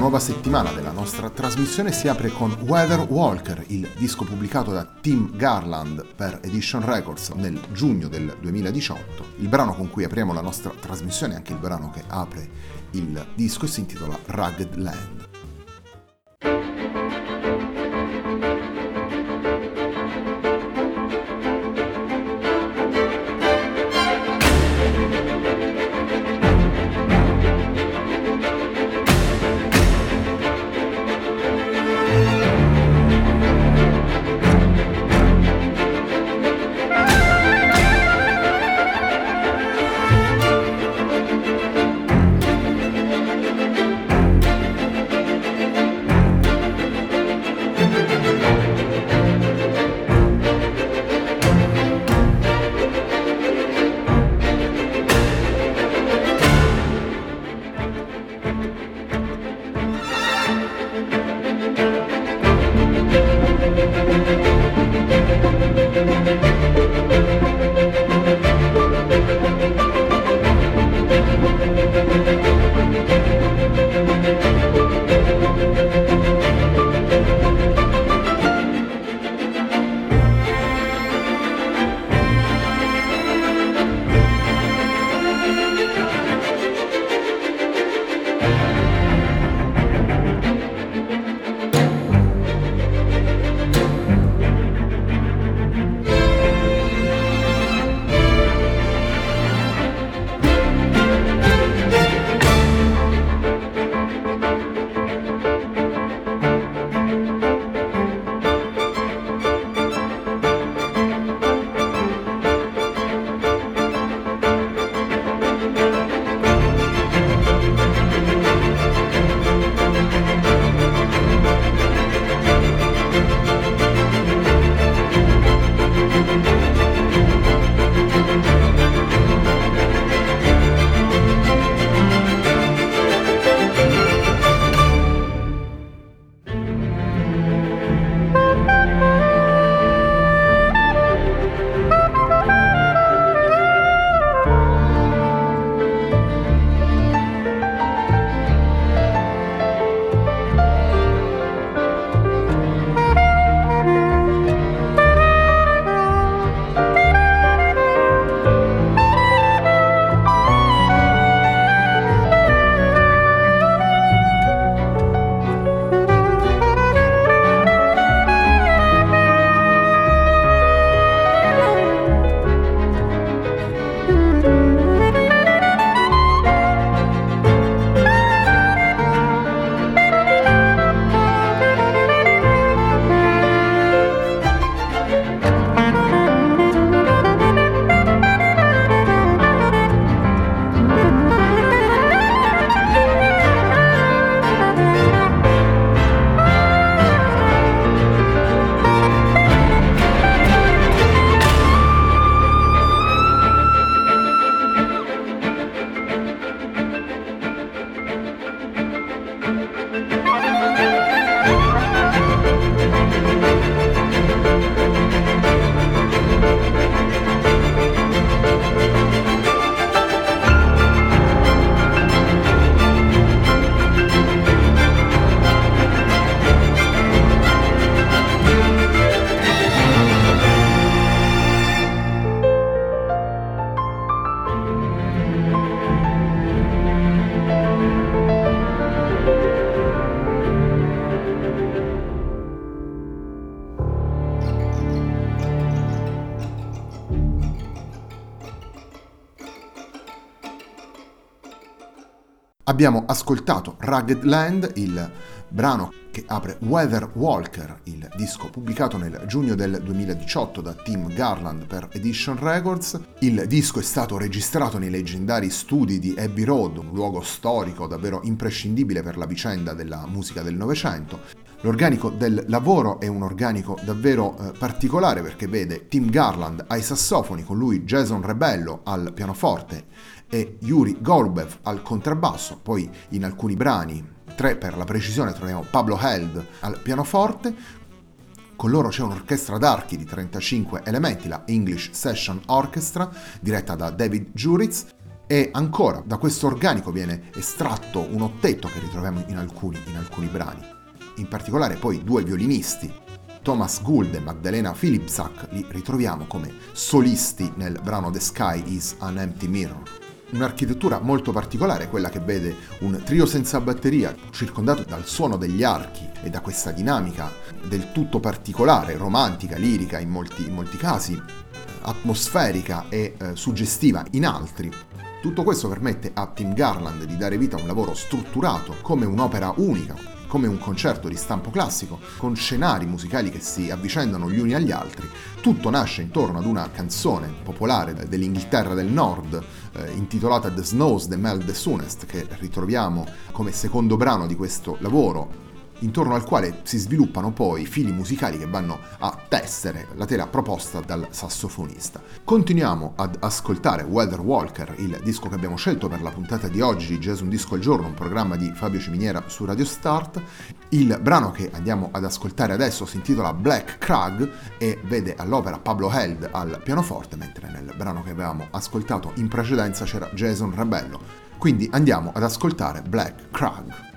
Nuova settimana della nostra trasmissione si apre con Weather Walker, il disco pubblicato da Tim Garland per Edition Records nel giugno del 2018. Il brano con cui apriamo la nostra trasmissione, anche il brano che apre il disco, si intitola Rugged Land. Abbiamo ascoltato Rugged Land, il brano che apre Weather Walker, il disco pubblicato nel giugno del 2018 da Tim Garland per Edition Records. Il disco è stato registrato nei leggendari studi di Abbey Road, un luogo storico davvero imprescindibile per la vicenda della musica del Novecento. L'organico del lavoro è un organico davvero eh, particolare perché vede Tim Garland ai sassofoni, con lui Jason Rebello al pianoforte e Yuri Golbev al contrabbasso, poi in alcuni brani, tre per la precisione, troviamo Pablo Held al pianoforte, con loro c'è un'orchestra d'archi di 35 elementi, la English Session Orchestra, diretta da David Juritz, e ancora da questo organico viene estratto un ottetto che ritroviamo in alcuni, in alcuni brani in particolare poi due violinisti, Thomas Gould e Magdalena Philipsak, li ritroviamo come solisti nel brano The Sky is an Empty Mirror. Un'architettura molto particolare, quella che vede un trio senza batteria, circondato dal suono degli archi e da questa dinamica del tutto particolare, romantica, lirica in molti, in molti casi, atmosferica e eh, suggestiva in altri. Tutto questo permette a Tim Garland di dare vita a un lavoro strutturato come un'opera unica, come un concerto di stampo classico, con scenari musicali che si avvicendano gli uni agli altri. Tutto nasce intorno ad una canzone popolare dell'Inghilterra del Nord, eh, intitolata The Snows the Mel the Soonest, che ritroviamo come secondo brano di questo lavoro intorno al quale si sviluppano poi fili musicali che vanno a tessere la tela proposta dal sassofonista. Continuiamo ad ascoltare Weather Walker, il disco che abbiamo scelto per la puntata di oggi di Jazz Un Disco al Giorno, un programma di Fabio Ciminiera su Radio Start. Il brano che andiamo ad ascoltare adesso si intitola Black Crag e vede all'opera Pablo Held al pianoforte, mentre nel brano che avevamo ascoltato in precedenza c'era Jason Rabello. Quindi andiamo ad ascoltare Black Crag.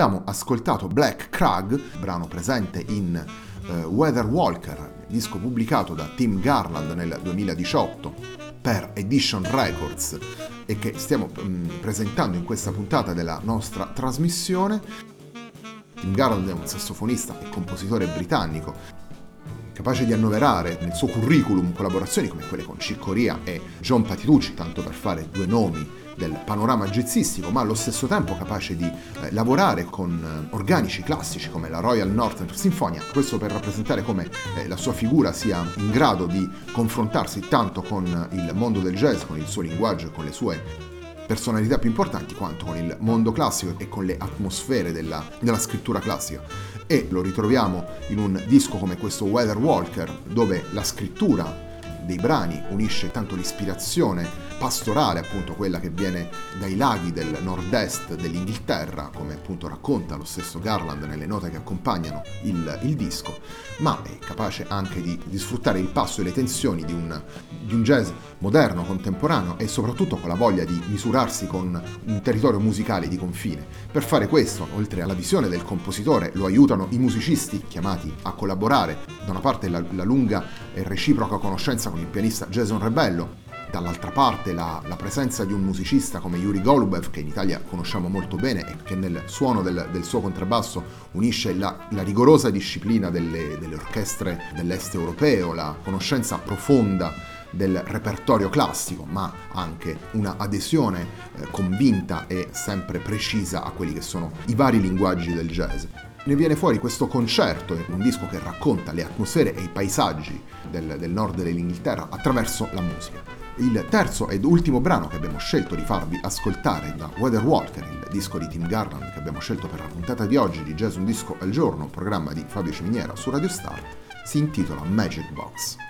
Abbiamo ascoltato Black Crag, brano presente in uh, Weather Walker, disco pubblicato da Tim Garland nel 2018 per Edition Records e che stiamo um, presentando in questa puntata della nostra trasmissione. Tim Garland è un sassofonista e compositore britannico capace di annoverare nel suo curriculum collaborazioni come quelle con Ciccoria e John Patitucci, tanto per fare due nomi del panorama jazzistico, ma allo stesso tempo capace di eh, lavorare con eh, organici classici come la Royal Northern Sinfonia, questo per rappresentare come eh, la sua figura sia in grado di confrontarsi tanto con il mondo del jazz, con il suo linguaggio e con le sue personalità più importanti quanto con il mondo classico e con le atmosfere della, della scrittura classica. E lo ritroviamo in un disco come questo Weather Walker dove la scrittura dei brani unisce tanto l'ispirazione pastorale, appunto quella che viene dai laghi del nord-est dell'Inghilterra, come appunto racconta lo stesso Garland nelle note che accompagnano il, il disco, ma è capace anche di, di, sfruttare il passo e le tensioni di un, di un jazz moderno, contemporaneo e soprattutto con la voglia di misurarsi con un territorio musicale di confine. Per fare questo, oltre alla visione del compositore, lo aiutano i musicisti chiamati a collaborare, da una parte la, la lunga e reciproca conoscenza con il pianista Jason Rebello, dall'altra parte la, la, presenza di un musicista come Yuri Golubev, che in Italia conosciamo molto bene e che nel suono del, del suo contrabbasso unisce la, la rigorosa disciplina delle, delle, orchestre dell'est europeo, la conoscenza profonda del repertorio classico, ma anche una adesione eh, convinta e sempre precisa a quelli che sono i vari linguaggi del jazz ne viene fuori questo concerto, un disco che racconta le atmosfere e i paesaggi del, del nord dell'Inghilterra attraverso la musica. Il terzo ed ultimo brano che abbiamo scelto di farvi ascoltare da Weather Walker, il disco di Tim Garland che abbiamo scelto per la puntata di oggi di Jazz Un Disco al Giorno, programma di Fabio Ciminiera su Radio Start, si intitola Magic Box.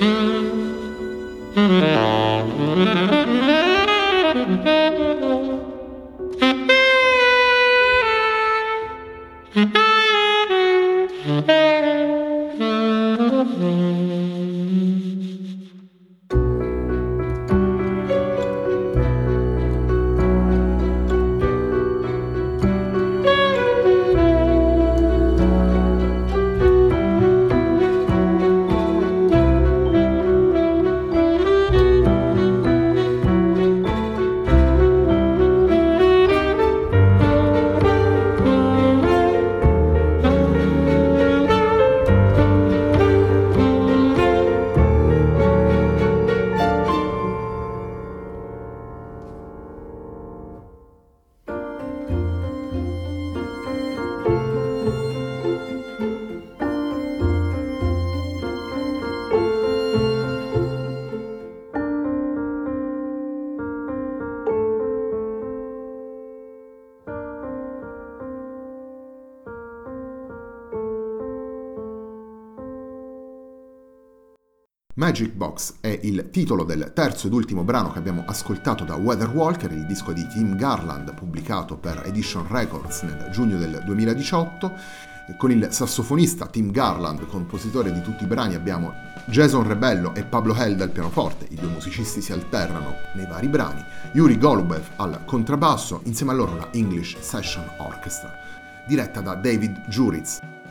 Mm-hmm. Magic Box è il titolo del terzo ed ultimo brano che abbiamo ascoltato da Weather Walker, il disco di Tim Garland pubblicato per Edition Records nel giugno del 2018. Con il sassofonista Tim Garland, compositore di tutti i brani, abbiamo Jason Rebello e Pablo Held al pianoforte, i due musicisti si alternano nei vari brani, Yuri Golubev al contrabbasso, insieme a loro la English Session Orchestra, diretta da David Juritz.